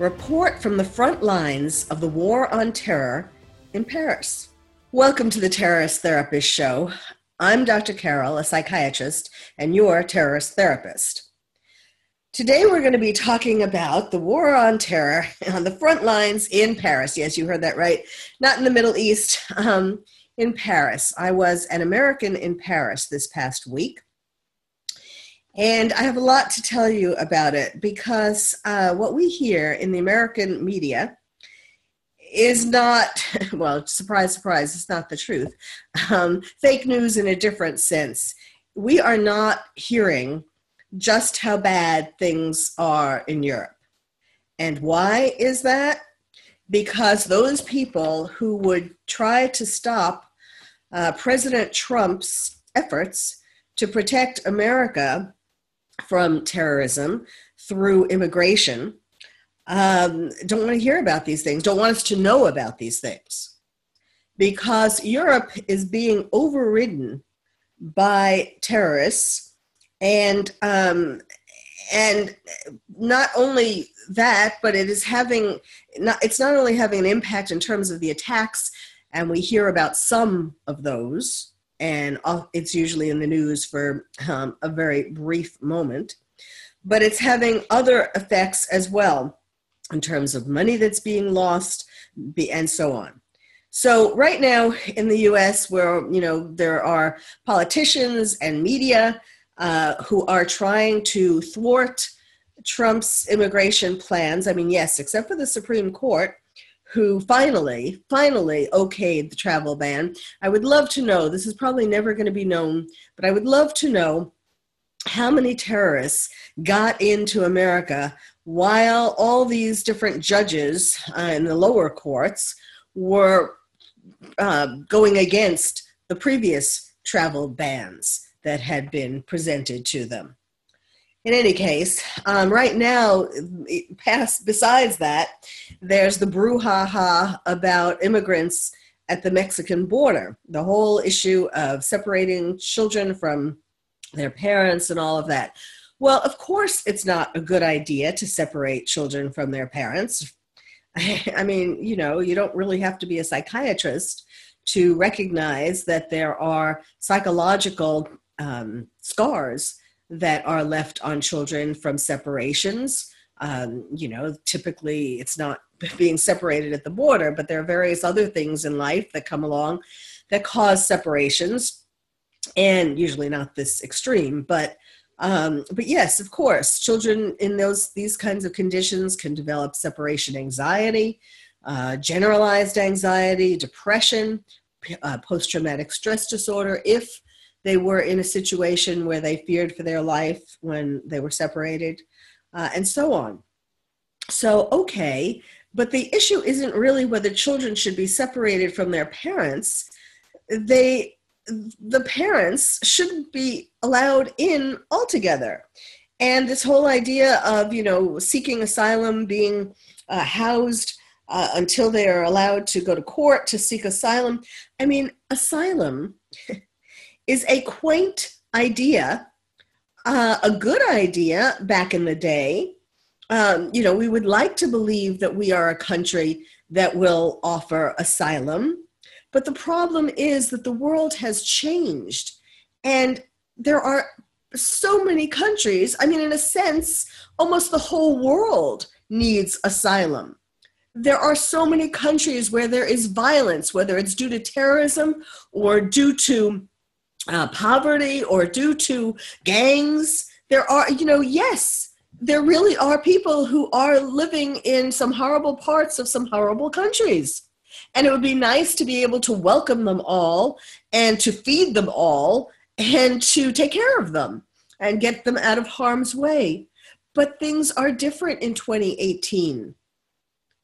Report from the front lines of the war on terror in Paris. Welcome to the Terrorist Therapist Show. I'm Dr. Carole, a psychiatrist, and you're a terrorist therapist. Today, we're going to be talking about the war on terror on the front lines in Paris. Yes, you heard that right. Not in the Middle East, um, in Paris. I was an American in Paris this past week. And I have a lot to tell you about it because uh, what we hear in the American media is not, well, surprise, surprise, it's not the truth. Um, fake news in a different sense. We are not hearing just how bad things are in Europe. And why is that? Because those people who would try to stop uh, President Trump's efforts to protect America from terrorism through immigration um, don't want to hear about these things, don't want us to know about these things. Because Europe is being overridden by terrorists and um, and not only that, but it is having not, it's not only having an impact in terms of the attacks, and we hear about some of those, and it's usually in the news for um, a very brief moment, but it's having other effects as well in terms of money that's being lost and so on. So right now in the U.S., where you know there are politicians and media uh, who are trying to thwart Trump's immigration plans. I mean, yes, except for the Supreme Court, who finally, finally okayed the travel ban. I would love to know, this is probably never going to be known, but I would love to know how many terrorists got into America while all these different judges uh, in the lower courts were uh, going against the previous travel bans that had been presented to them. In any case, um, right now, past, besides that, there's the brouhaha about immigrants at the Mexican border, the whole issue of separating children from their parents and all of that. Well, of course, it's not a good idea to separate children from their parents. I mean, you know, you don't really have to be a psychiatrist to recognize that there are psychological um, scars that are left on children from separations. Um, you know, typically it's not being separated at the border, but there are various other things in life that come along that cause separations, and usually not this extreme, but um, but yes, of course, children in those these kinds of conditions can develop separation anxiety, uh, generalized anxiety, depression, uh, post traumatic stress disorder if they were in a situation where they feared for their life when they were separated, uh, and so on. So, okay, but the issue isn't really whether children should be separated from their parents. They, the parents shouldn't be allowed in altogether. And this whole idea of, you know, seeking asylum, being uh, housed uh, until they are allowed to go to court to seek asylum. I mean, asylum is a quaint idea, uh, a good idea back in the day. Um, you know, we would like to believe that we are a country that will offer asylum, but the problem is that the world has changed and there are so many countries. I mean, in a sense, almost the whole world needs asylum. There are so many countries where there is violence, whether it's due to terrorism or due to uh, poverty or due to gangs. There are, you know, yes, there really are people who are living in some horrible parts of some horrible countries. And it would be nice to be able to welcome them all and to feed them all and to take care of them and get them out of harm's way. But things are different in 2018.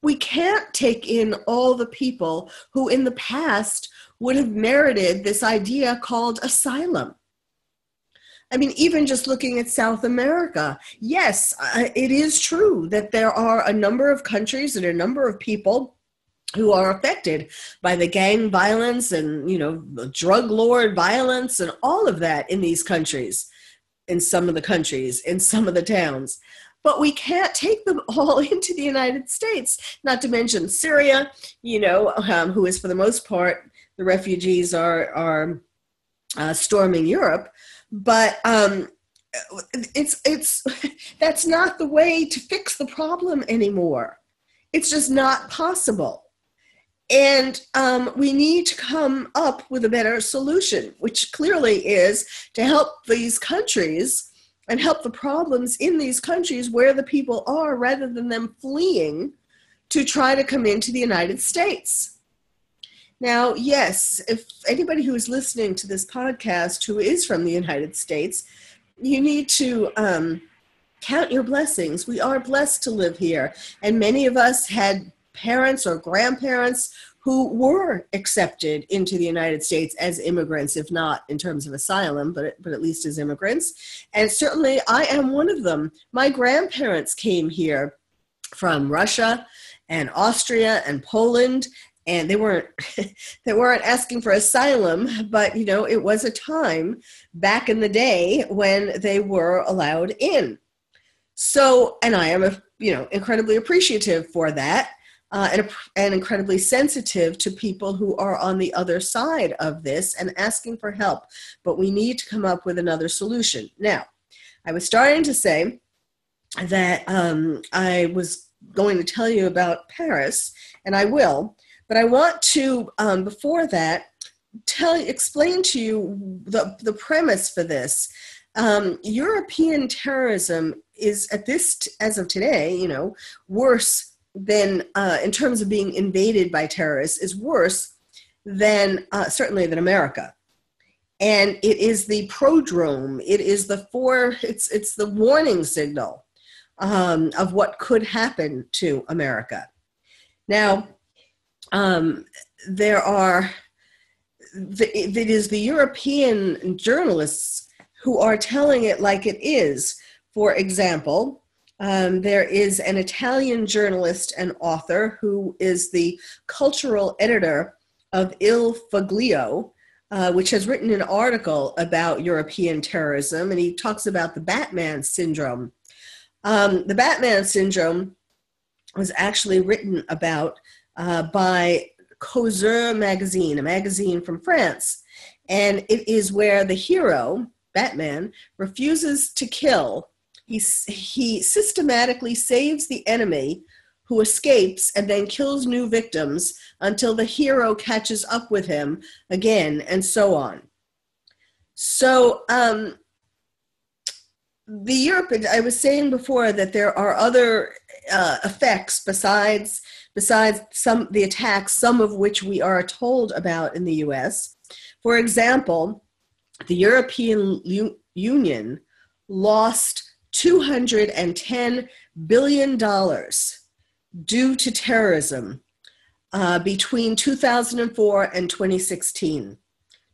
we can't take in all the people who in the past would have merited this idea called asylum. I mean, even just looking at South America, yes, it is true that there are a number of countries and a number of people who are affected by the gang violence and, you know, drug lord violence and all of that in these countries, in some of the countries, in some of the towns but we can't take them all into the United States, not to mention Syria, you know, um, who is for the most part, the refugees are, are uh, storming Europe. But um, it's, it's, that's not the way to fix the problem anymore. It's just not possible. And um, we need to come up with a better solution, which clearly is to help these countries and help the problems in these countries where the people are rather than them fleeing to try to come into the United States. Now, yes, if anybody who is listening to this podcast who is from the United States, you need to um, count your blessings. We are blessed to live here, and many of us had parents or grandparents who were accepted into the United States as immigrants, if not in terms of asylum, but, but at least as immigrants. And certainly I am one of them. My grandparents came here from Russia and Austria and Poland and they weren't they weren't asking for asylum but you know it was a time back in the day when they were allowed in so and i am a, you know incredibly appreciative for that uh, and, and incredibly sensitive to people who are on the other side of this and asking for help. But we need to come up with another solution. Now, I was starting to say that um, I was going to tell you about Paris, and I will, but I want to, um, before that, tell explain to you the, the premise for this. Um, European terrorism is at this, as of today, you know, worse than uh, in terms of being invaded by terrorists is worse than uh, certainly than America. And it is the prodrome. It is the for. It's it's the warning signal um, of what could happen to America. Now, um, there are. It is the European journalists who are telling it like it is. For example, um, there is an Italian journalist and author who is the cultural editor of Il Foglio, uh, which has written an article about European terrorism, and he talks about the Batman syndrome. Um, the Batman syndrome was actually written about uh, by Causeur magazine, a magazine from France, and it is where the hero, Batman, refuses to kill he, he systematically saves the enemy who escapes and then kills new victims until the hero catches up with him again, and so on. So, um, the Europe, I was saying before that there are other uh, effects besides besides some the attacks, some of which we are told about in the U.S. For example, the European U- Union lost $210 billion due to terrorism uh, between 2004 and 2016.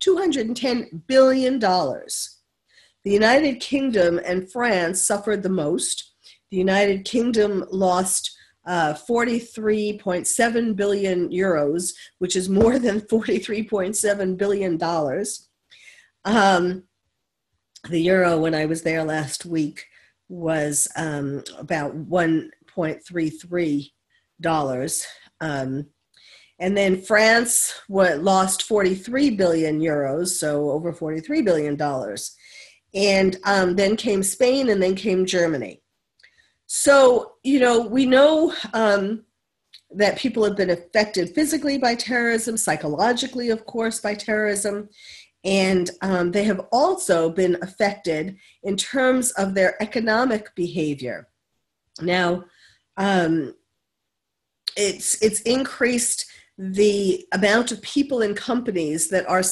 $210 billion. The United Kingdom and France suffered the most. The United Kingdom lost uh, 43.7 billion euros, which is more than 43.7 billion dollars. Um, the euro, when I was there last week, was um, about 1.33 dollars. Um, and then France what, lost 43 billion euros, so over 43 billion dollars. And um, then came Spain, and then came Germany. So you know we know um, that people have been affected physically by terrorism, psychologically, of course, by terrorism, and um, they have also been affected in terms of their economic behavior. Now, um, it's it's increased the amount of people in companies that are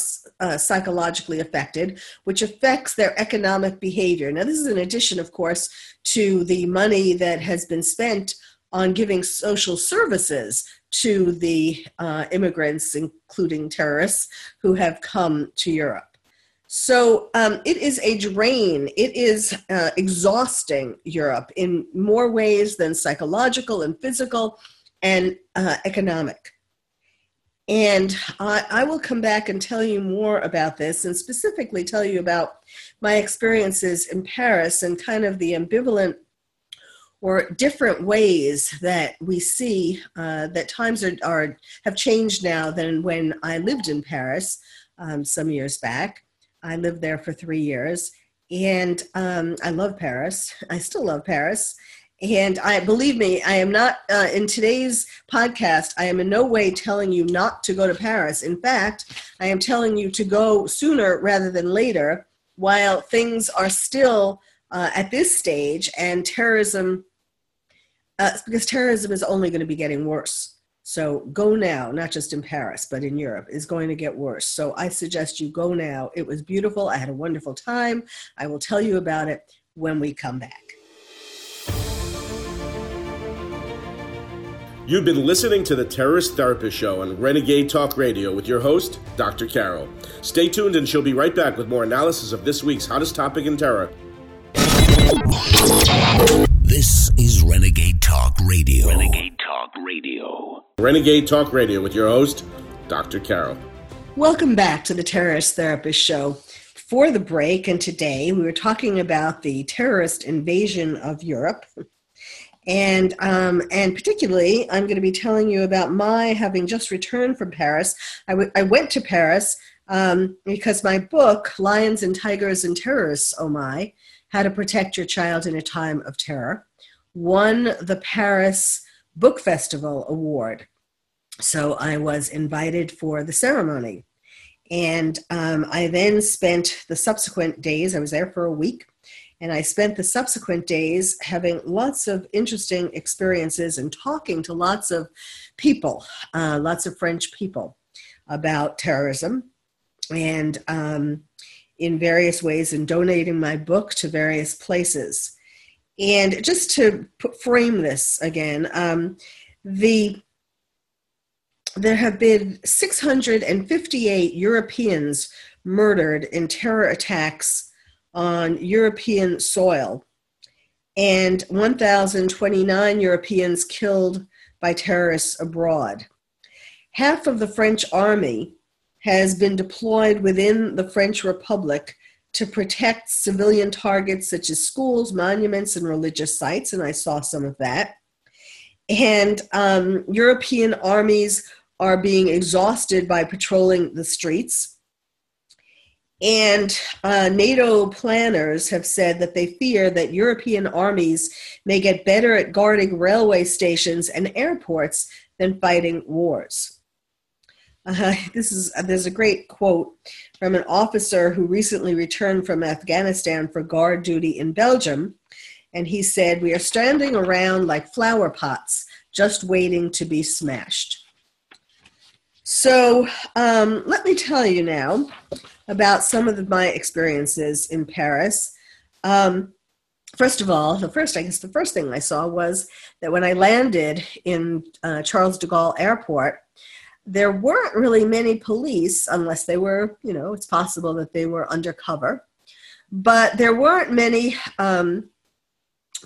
uh, psychologically affected, which affects their economic behavior. Now, this is in addition, of course, to the money that has been spent on giving social services to the uh, immigrants, including terrorists, who have come to Europe. So um, it is a drain. It is uh, exhausting Europe in more ways than psychological and physical and uh, economic. And I, I, will come back and tell you more about this and specifically tell you about my experiences in Paris and kind of the ambivalent or different ways that we see uh, that times are, are, have changed now than when I lived in Paris um, some years back. I lived there for three years and um, I love Paris. I still love Paris. And I believe me, I am not uh, in today's podcast. I am in no way telling you not to go to Paris. In fact, I am telling you to go sooner rather than later, while things are still uh, at this stage, and terrorism, uh, because terrorism is only going to be getting worse. So go now, not just in Paris, but in Europe, is going to get worse. So I suggest you go now. It was beautiful. I had a wonderful time. I will tell you about it when we come back. You've been listening to the Terrorist Therapist Show on Renegade Talk Radio with your host, Dr. Carole. Stay tuned and she'll be right back with more analysis of this week's hottest topic in terror. This is Renegade Talk Radio. Renegade Talk Radio. Renegade Talk Radio with your host, Dr. Carole. Welcome back to the Terrorist Therapist Show. For the break and today, we were talking about the terrorist invasion of Europe and um, and particularly i'm going to be telling you about my having just returned from paris. I, w- I went to paris um, because my book lions and tigers and terrorists oh my how to protect your child in a time of terror won the paris book festival award. So i was invited for the ceremony. And um, i then spent the subsequent days i was there for a week and I spent the subsequent days having lots of interesting experiences and talking to lots of people, uh, lots of French people about terrorism and um, in various ways and donating my book to various places. And just to put, frame this again, um, the there have been 658 Europeans murdered in terror attacks on European soil, and 1,029 Europeans killed by terrorists abroad. Half of the French army has been deployed within the French Republic to protect civilian targets such as schools, monuments, and religious sites, and I saw some of that. And um, European armies are being exhausted by patrolling the streets. And uh, NATO planners have said that they fear that European armies may get better at guarding railway stations and airports than fighting wars. Uh, this is uh, there's a great quote from an officer who recently returned from Afghanistan for guard duty in Belgium, and he said, "We are standing around like flower pots, just waiting to be smashed." So um, let me tell you now about some of the, my experiences in Paris. Um, first of all, the first, I guess, the first thing I saw was that when I landed in uh, Charles de Gaulle Airport, there weren't really many police, unless they were, you know, it's possible that they were undercover. But there weren't many um,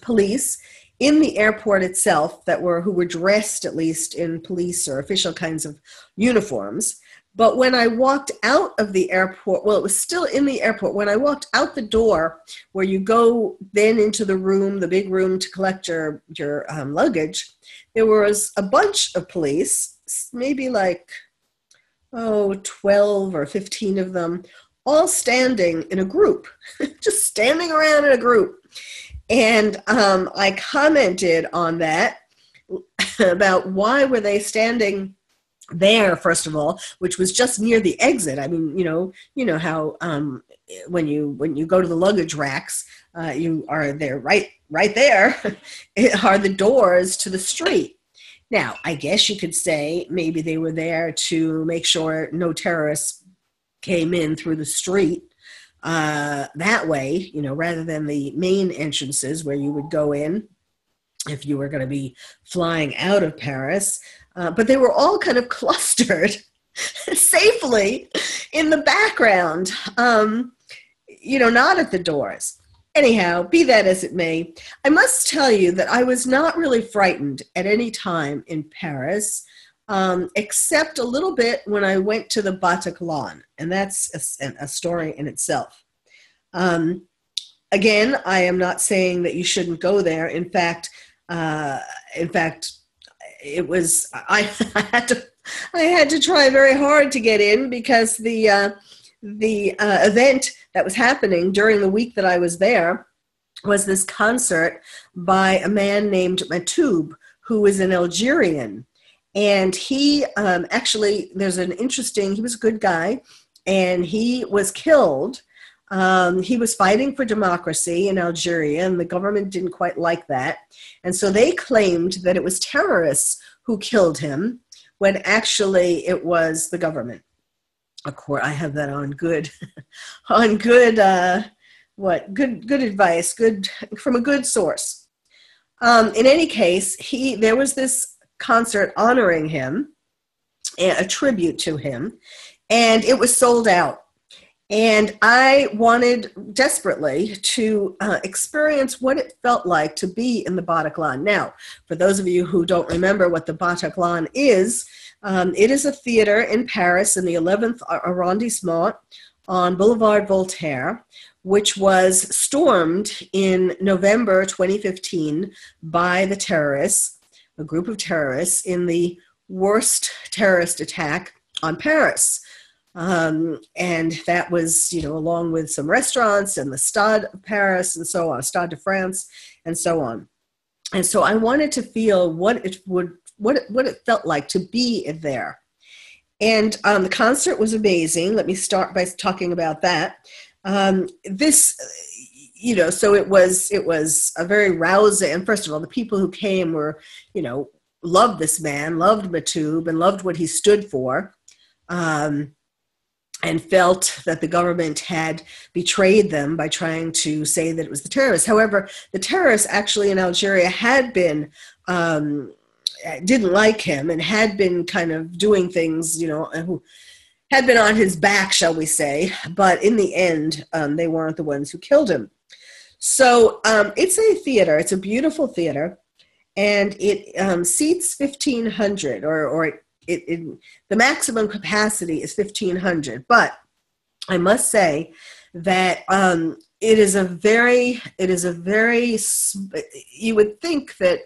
police in the airport itself that were who were dressed at least in police or official kinds of uniforms but when i walked out of the airport well it was still in the airport. When i walked out the door where you go then into the room the big room to collect your your um, luggage there was a bunch of police maybe like oh 12 or 15 of them all standing in a group just standing around in a group. And um, I commented on that about why were they standing there first of all which was just near the exit i mean you know you know how um, when you when you go to the luggage racks uh, you are there right right there are the doors to the street now i guess you could say maybe they were there to make sure no terrorists came in through the street uh, that way, you know, rather than the main entrances where you would go in if you were going to be flying out of Paris. Uh, but they were all kind of clustered safely in the background, um, you know, not at the doors. Anyhow, be that as it may, I must tell you that I was not really frightened at any time in Paris, um, except a little bit when I went to the Bataclan, and that's a, a story in itself. Um, again, I am not saying that you shouldn't go there. In fact, uh, in fact, it was I, I, had to I had to try very hard to get in because the uh, the uh, event that was happening during the week that I was there was this concert by a man named Matoub, who is an Algerian, and he um, actually there's an interesting he was a good guy, and he was killed um, he was fighting for democracy in Algeria, and the government didn't quite like that. And so they claimed that it was terrorists who killed him, when actually it was the government. Of course, I have that on good, on good, uh, what good, good advice, good from a good source. Um, in any case, he there was this concert honoring him, a tribute to him, and it was sold out and I wanted desperately to uh, experience what it felt like to be in the Bataclan. Now, for those of you who don't remember what the Bataclan is, um, it is a theater in Paris in the 11th arrondissement on Boulevard Voltaire, which was stormed in November 2015 by the terrorists, a group of terrorists, in the worst terrorist attack on Paris. Um, and that was, you know, along with some restaurants and the Stade of Paris and so on, Stade de France and so on. And so I wanted to feel what it would, what it, what it felt like to be there. And um, the concert was amazing. Let me start by talking about that. Um, this, you know, so it was it was a very rousing. And first of all, the people who came were, you know, loved this man, loved Matoub, and loved what he stood for. Um, and felt that the government had betrayed them by trying to say that it was the terrorists. However, the terrorists actually in Algeria had been um, didn't like him and had been kind of doing things, you know, who had been on his back, shall we say. But in the end, um, they weren't the ones who killed him. So um, it's a theater. It's a beautiful theater, and it um, seats fifteen hundred, or or it, it, the maximum capacity is 1500 but i must say that um, it is a very it is a very you would think that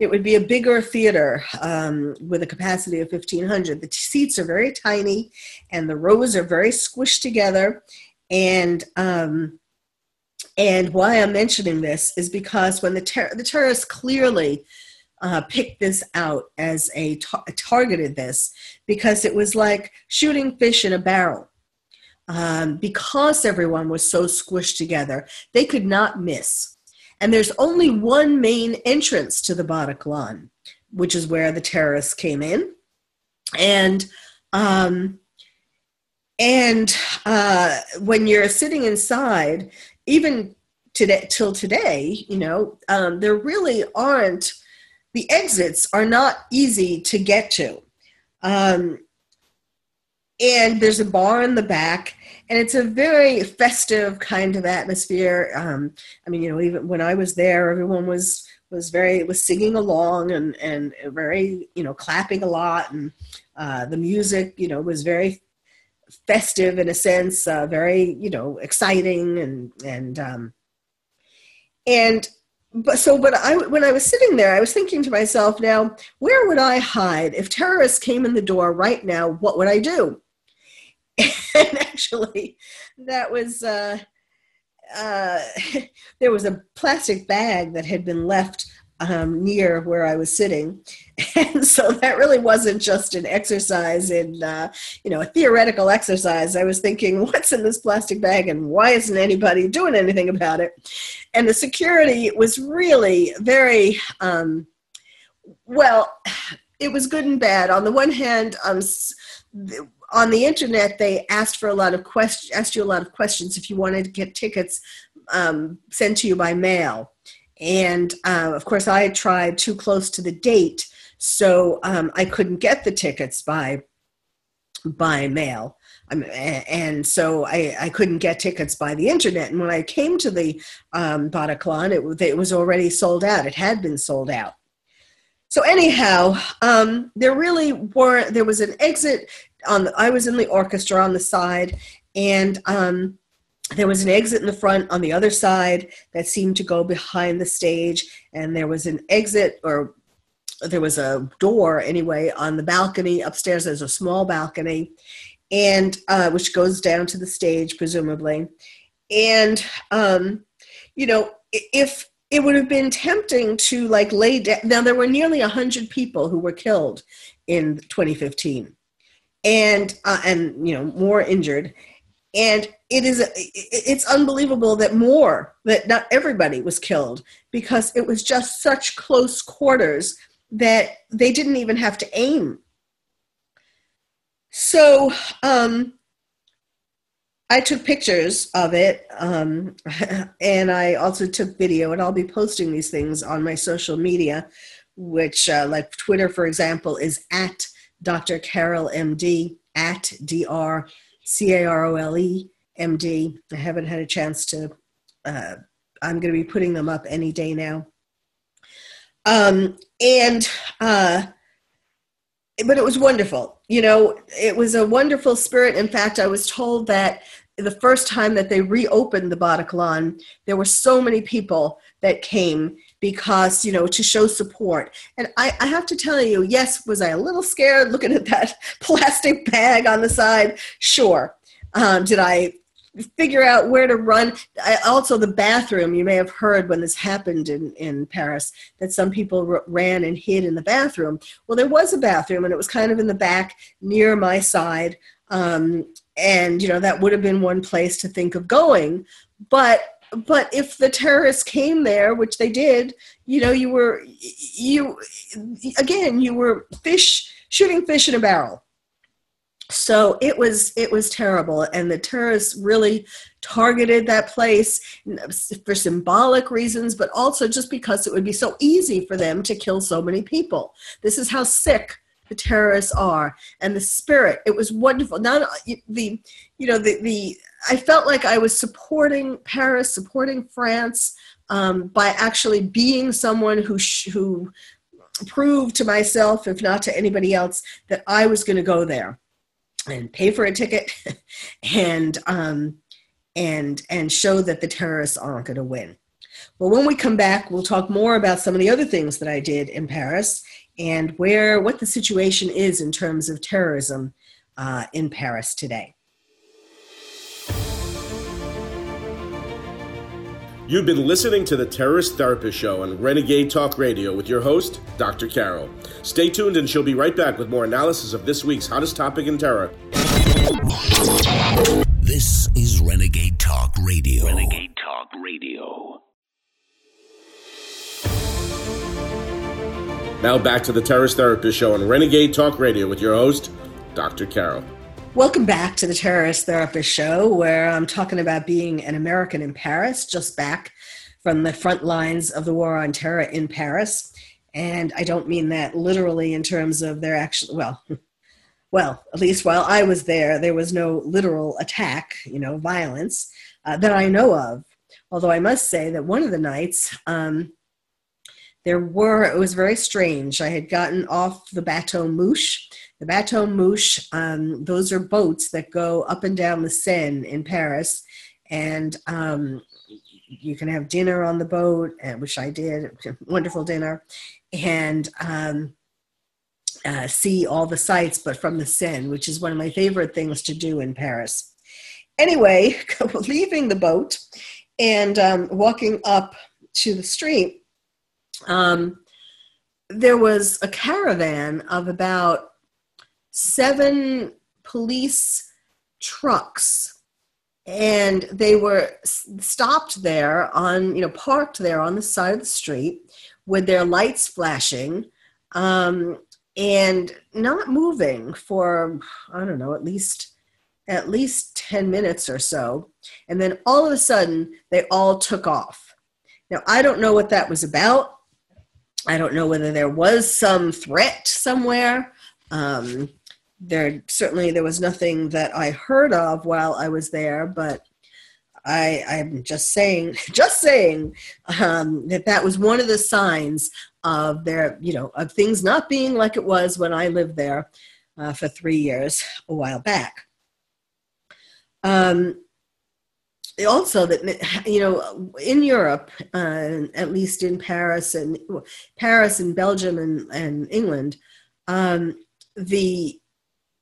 it would be a bigger theater um, with a capacity of 1500 the seats are very tiny and the rows are very squished together. And um, and why i'm mentioning this is because when the, ter- the terrorists clearly uh, picked this out as a tar- targeted this because it was like shooting fish in a barrel. Um, because everyone was so squished together, they could not miss. And there's only one main entrance to the Bataclan, which is where the terrorists came in. And um, and uh, when you're sitting inside, even today till today, you know, um, there really aren't the exits are not easy to get to. Um, and there's a bar in the back, and it's a very festive kind of atmosphere. Um, I mean, you know, even when I was there, everyone was was very was singing along and and very you know clapping a lot, and uh, the music you know was very festive in a sense, uh, very you know exciting and and um, and but so but i when i was sitting there i was thinking to myself now where would i hide? If terrorists came in the door right now what would i do? And actually that was uh, uh, there was a plastic bag that had been left um, near where I was sitting. And so that really wasn't just an exercise in, uh, you know, a theoretical exercise. I was thinking, what's in this plastic bag and why isn't anybody doing anything about it? And the security was really very, um, well, it was good and bad. On the one hand, um, on the internet, they asked for a lot of questions, asked you a lot of questions if you wanted to get tickets um, sent to you by mail And uh, of course, I tried too close to the date, so um, I couldn't get the tickets by by mail. Um, and so I, I, couldn't get tickets by the internet. And when I came to the um, Bataclan, it, it, was already sold out. It had been sold out. So anyhow, um, there really were. There was an exit on. The, I was in the orchestra on the side, and um, there was an exit in the front on the other side that seemed to go behind the stage, and there was an exit or there was a door anyway on the balcony upstairs. There's a small balcony, and uh, which goes down to the stage presumably, and um, you know if it would have been tempting to like lay down. Now there were nearly hundred people who were killed in 2015, and uh, and you know more injured, and it is it's unbelievable that more that not everybody was killed because it was just such close quarters that they didn't even have to aim. So um, i took pictures of it um, and i also took video and i'll be posting these things on my social media which uh, like twitter for example is at dr carole md at dr C A R O L E M D. I haven't had a chance to, uh, I'm going to be putting them up any day now. Um, and, uh, but it was wonderful. You know, it was a wonderful spirit. In fact, I was told that the first time that they reopened the Bataclan, there were so many people that came because you know to show support. And I, I, have to tell you yes was i a little scared looking at that plastic bag on the side? Sure. Um, did i figure out where to run? I, also the bathroom you may have heard when this happened in, in paris that some people r- ran and hid in the bathroom. Well there was a bathroom and it was kind of in the back near my side. Um, and you know that would have been one place to think of going. But but if the terrorists came there which they did you know you were you again you were fish shooting fish in a barrel. So it was it was terrible. And the terrorists really targeted that place for symbolic reasons but also just because it would be so easy for them to kill so many people. This is how sick the terrorists are. And the spirit it was wonderful. Not the you know the the i felt like i was supporting paris supporting france um, by actually being someone who sh- who proved to myself if not to anybody else that i was going to go there and pay for a ticket and um, and and show that the terrorists aren't going to win well when we come back we'll talk more about some of the other things that i did in paris and where what the situation is in terms of terrorism uh, in Paris today. You've been listening to the Terrorist Therapist Show on Renegade Talk Radio with your host, Dr. Carole. Stay tuned and she'll be right back with more analysis of this week's hottest topic in terror. This is Renegade Talk Radio. Renegade Talk Radio. Now back to the Terrorist Therapist Show on Renegade Talk Radio with your host, Dr. Carole. Welcome back to the Terrorist Therapist Show, where I'm talking about being an American in Paris, just back from the front lines of the war on terror in Paris. And I don't mean that literally in terms of their actual, well, well, at least while I was there, there was no literal attack, you know, violence uh, that I know of. Although I must say that one of the nights, um, there were, it was very strange. I had gotten off the Bateau Mouche. The Bateau Mouche, um, those are boats that go up and down the Seine in Paris. And um, you can have dinner on the boat, uh, which I did, wonderful dinner, and um, uh, see all the sights, but from the Seine, which is one of my favorite things to do in Paris. Anyway, leaving the boat and um, walking up to the street, um, there was a caravan of about seven police trucks and they were stopped there on you know parked there on the side of the street with their lights flashing um, and not moving for i don't know at least at least 10 minutes or so and then all of a sudden they all took off Now, I don't know what that was about. I don't know whether there was some threat somewhere. Um, there certainly there was nothing that I heard of while I was there, but I, I'm just saying, just saying um, that that was one of the signs of their, you know, of things not being like it was when I lived there uh, for three years a while back. Um, also that you know in Europe, uh, at least in Paris and Paris and Belgium and, and England, um, the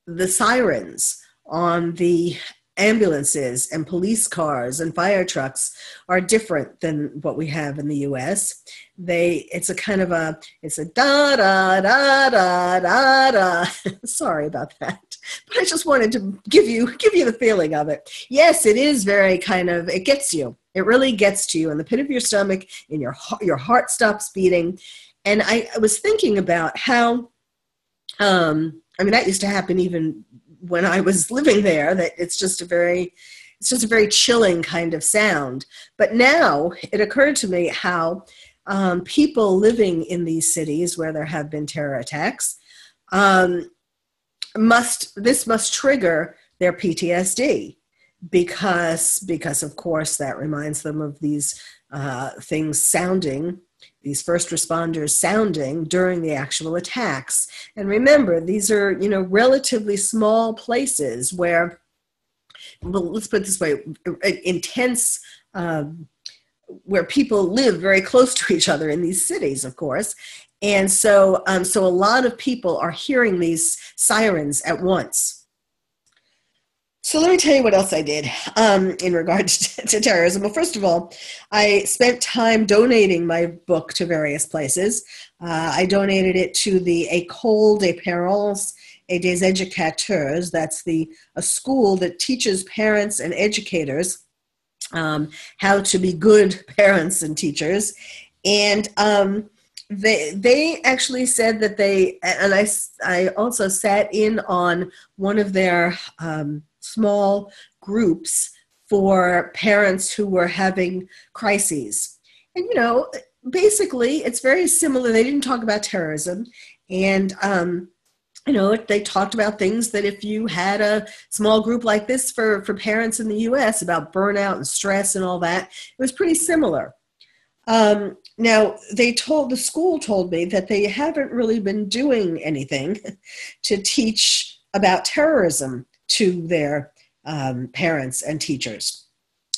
the sirens on the ambulances and police cars and fire trucks are different than what we have in the US. They it's a kind of a it's a da da da da da da. Sorry about that. But I just wanted to give you give you the feeling of it. Yes, it is very kind of it gets you. It really gets to you in the pit of your stomach and your your heart stops beating. And I, I was thinking about how um I mean that used to happen even when I was living there that it's just a very it's just a very chilling kind of sound. But now it occurred to me how um, people living in these cities where there have been terror attacks um, must this must trigger their PTSD because because of course that reminds them of these uh, things sounding these first responders sounding during the actual attacks. And remember, these are, you know, relatively small places where, well, let's put it this way, intense, um, where people live very close to each other in these cities, of course. And so, um, so a lot of people are hearing these sirens at once. So let me tell you what else I did um, in regards to, to, terrorism. Well, first of all, I spent time donating my book to various places. Uh, I donated it to the École des Parents et des Éducateurs. That's the a school that teaches parents and educators um, how to be good parents and teachers. And um, they they actually said that they and I I also sat in on one of their um, small groups for parents who were having crises. And, you know, basically, it's very similar. They didn't talk about terrorism. And, um, you know, they talked about things that if you had a small group like this for, for parents in the US about burnout and stress and all that, it was pretty similar. Um, now, they told the school told me that they haven't really been doing anything to teach about terrorism to their um, parents and teachers.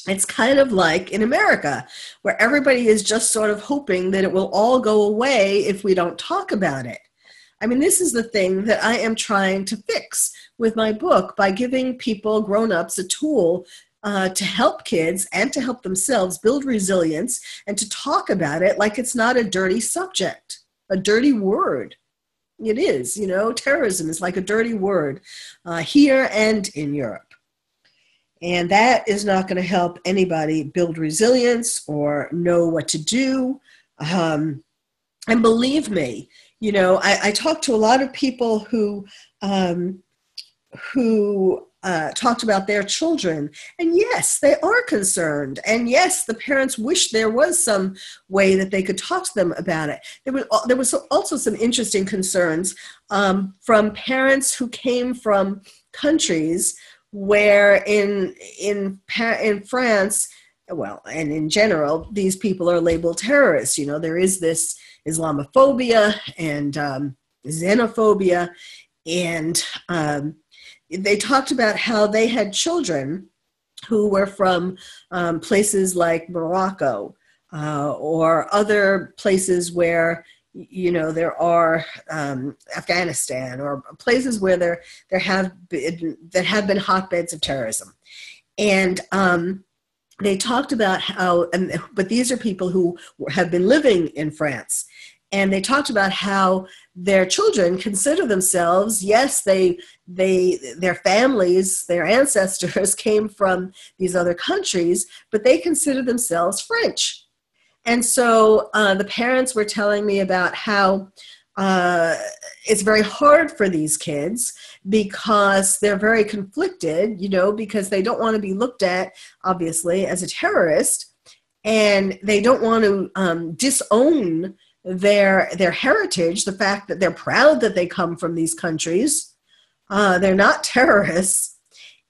It's kind of like in America, where everybody is just sort of hoping that it will all go away if we don't talk about it. I mean, this is the thing that I am trying to fix with my book by giving people, grown ups, a tool uh, to help kids and to help themselves build resilience and to talk about it like it's not a dirty subject, a dirty word it is you know terrorism is like a dirty word uh, here and in europe. And that is not going to help anybody build resilience or know what to do. Um, and believe me you know I, I talk to a lot of people who um, who uh, talked about their children. And yes, they are concerned. And yes, the parents wish there was some way that they could talk to them about it. There was, there was also some interesting concerns um, from parents who came from countries where in, in, in France, well, and in general, these people are labeled terrorists. You know, there is this Islamophobia and um, xenophobia. And um, they talked about how they had children who were from um, places like Morocco uh, or other places where you know there are um, Afghanistan or places where there there have been that have been hotbeds of terrorism, and um, they talked about how. And, but these are people who have been living in France, and they talked about how their children consider themselves yes they they their families their ancestors came from these other countries but they consider themselves french. And so uh, the parents were telling me about how uh, it's very hard for these kids because they're very conflicted you know because they don't want to be looked at obviously as a terrorist. And they don't want to um, disown their their heritage, the fact that they're proud that they come from these countries. Uh, they're not terrorists,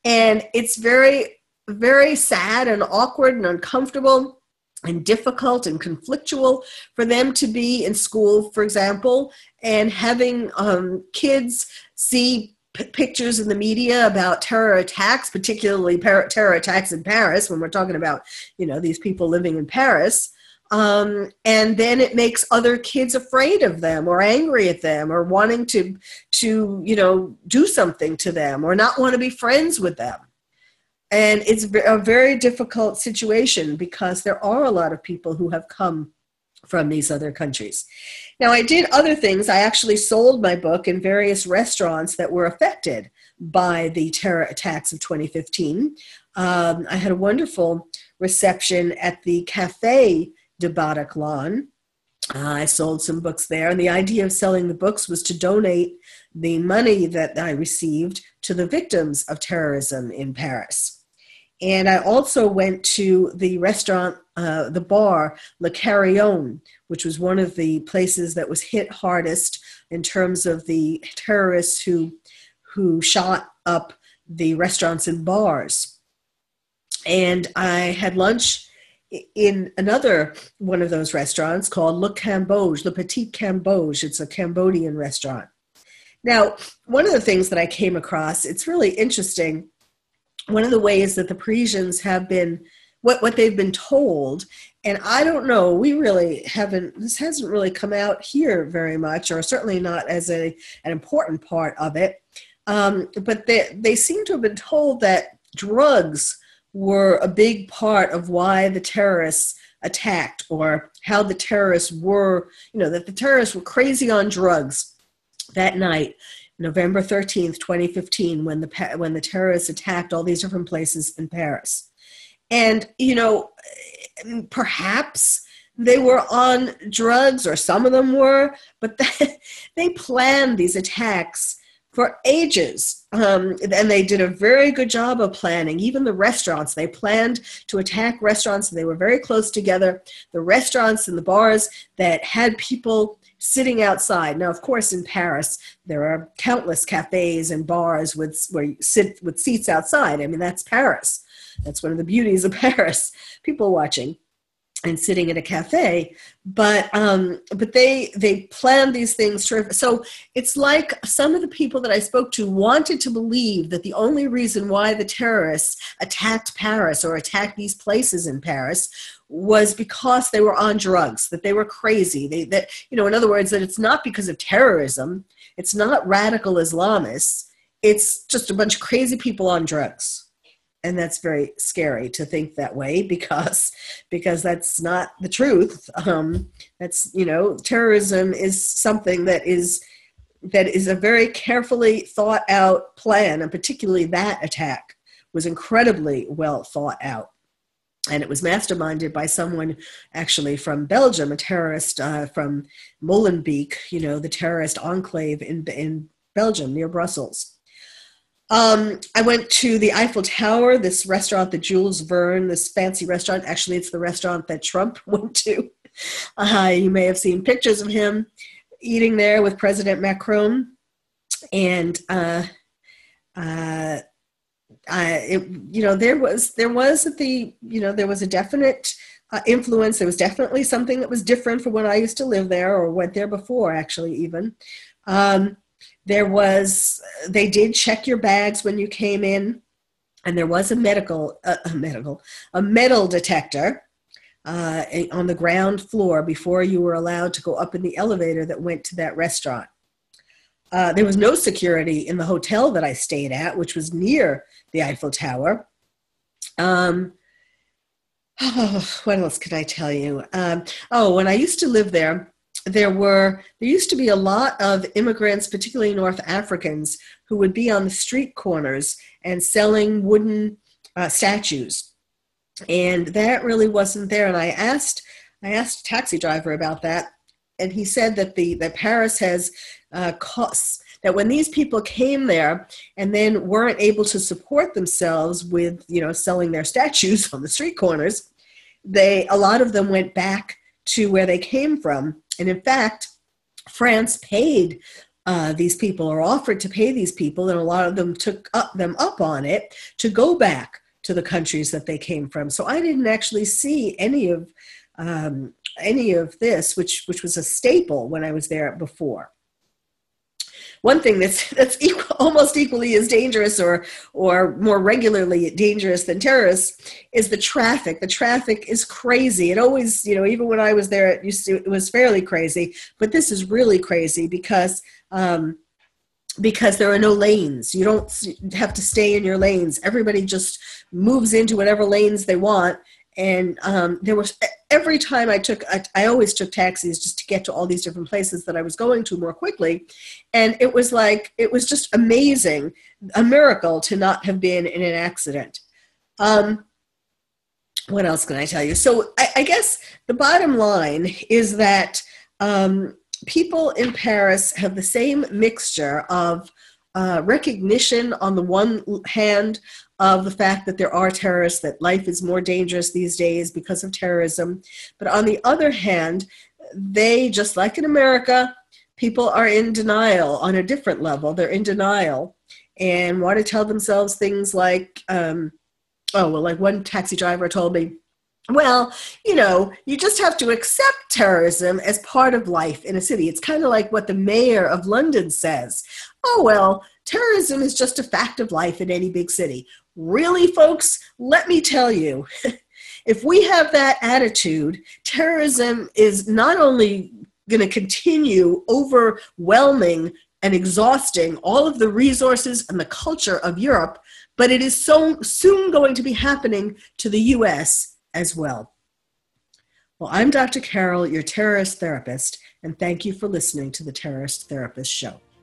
and it's very very sad and awkward and uncomfortable and difficult and conflictual for them to be in school, for example, and having um, kids see pictures in the media about terror attacks, particularly par- terror attacks in Paris, when we're talking about, you know, these people living in Paris. Um, and then it makes other kids afraid of them or angry at them or wanting to to you know do something to them or not want to be friends with them and it's a very difficult situation because there are a lot of people who have come from these other countries. Now, I did other things. I actually sold my book in various restaurants that were affected by the terror attacks of 2015. Um, I had a wonderful reception at the Cafe de Bataclan. Uh, I sold some books there, and the idea of selling the books was to donate the money that I received to the victims of terrorism in Paris. And I also went to the restaurant, uh, the bar, Le Carillon, which was one of the places that was hit hardest in terms of the terrorists who, who shot up the restaurants and bars. And I had lunch in another one of those restaurants called Le Cambodge, Le Petit Cambodge. It's a Cambodian restaurant. Now, one of the things that I came across, it's really interesting one of the ways that the Parisians have been what what they've been told and i don't know we really haven't this hasn't really come out here very much or certainly not as a an important part of it um, but they they seem to have been told that drugs were a big part of why the terrorists attacked or how the terrorists were you know that the terrorists were crazy on drugs that night November 13th, 2015, when the, when the terrorists attacked all these different places in Paris. And, you know, perhaps they were on drugs, or some of them were, but they, they planned these attacks for ages. Um, and they did a very good job of planning. Even the restaurants, they planned to attack restaurants. They were very close together. The restaurants and the bars that had people sitting outside. Now, of course, in Paris, there are countless cafes and bars with where you sit with seats outside. I mean, that's Paris. That's one of the beauties of Paris. People watching and sitting in a cafe but um but they they planned these things so it's like some of the people that i spoke to wanted to believe that the only reason why the terrorists attacked paris or attacked these places in paris was because they were on drugs, that they were crazy. They, that, you know, in other words, that it's not because of terrorism, it's not radical Islamists, it's just a bunch of crazy people on drugs. And that's very scary to think that way because because that's not the truth. Um, that's you know terrorism is something that is that is a very carefully thought out plan, and particularly that attack was incredibly well thought out and it was masterminded by someone actually from Belgium, a terrorist uh, from Molenbeek, you know, the terrorist enclave in, in Belgium near Brussels. Um, I went to the Eiffel Tower, this restaurant, the Jules Verne, this fancy restaurant. Actually, it's the restaurant that Trump went to. Uh, you may have seen pictures of him eating there with President Macron. And uh, uh, it, you know, there was there was the you know there was a definite uh, influence. There was definitely something that was different from when I used to live there or went there before, actually, even. Um, there was they did check your bags when you came in, and there was a medical uh, a medical a metal detector. Uh, on the ground floor before you were allowed to go up in the elevator that went to that restaurant. Uh, there was no security in the hotel that I stayed at, which was near the Eiffel Tower. Um, oh, what else could I tell you? Um, oh, when I used to live there, there were there used to be a lot of immigrants, particularly North Africans, who would be on the street corners and selling wooden uh, statues, and that really wasn't there. And I asked I asked a taxi driver about that, and he said that the that Paris has uh, costs that when these people came there and then weren't able to support themselves with you know selling their statues on the street corners they a lot of them went back to where they came from. And in fact, France paid uh, these people or offered to pay these people, and a lot of them took up, them up on it to go back to the countries that they came from. So I didn't actually see any of um, any of this, which which was a staple when I was there before one thing that's that's equal, almost equally as dangerous or or more regularly dangerous than terrorists is the traffic. The traffic is crazy. It always, you know, even when I was there, it used to it was fairly crazy, but this is really crazy because. Um, because there are no lanes. You don't have to stay in your lanes. Everybody just moves into whatever lanes they want and um, there was every time i took I, I, always took taxis just to get to all these different places that i was going to more quickly. And it was like it was just amazing a miracle to not have been in an accident. Um, what else can i tell you? So i, I guess the bottom line is that um, people in paris have the same mixture of uh, recognition on the one hand of the fact that there are terrorists, that life is more dangerous these days because of terrorism. But on the other hand, they, just like in America, people are in denial on a different level. They're in denial and want to tell themselves things like, um, oh, well, like one taxi driver told me, well, you know, you just have to accept terrorism as part of life in a city. It's kind of like what the mayor of London says. Oh, well, terrorism is just a fact of life in any big city. Really, folks, let me tell you, if we have that attitude, terrorism is not only going to continue overwhelming and exhausting all of the resources and the culture of Europe, but it is so soon going to be happening to the US as well. Well, I'm Dr. Carole, your terrorist therapist, and thank you for listening to the Terrorist Therapist Show.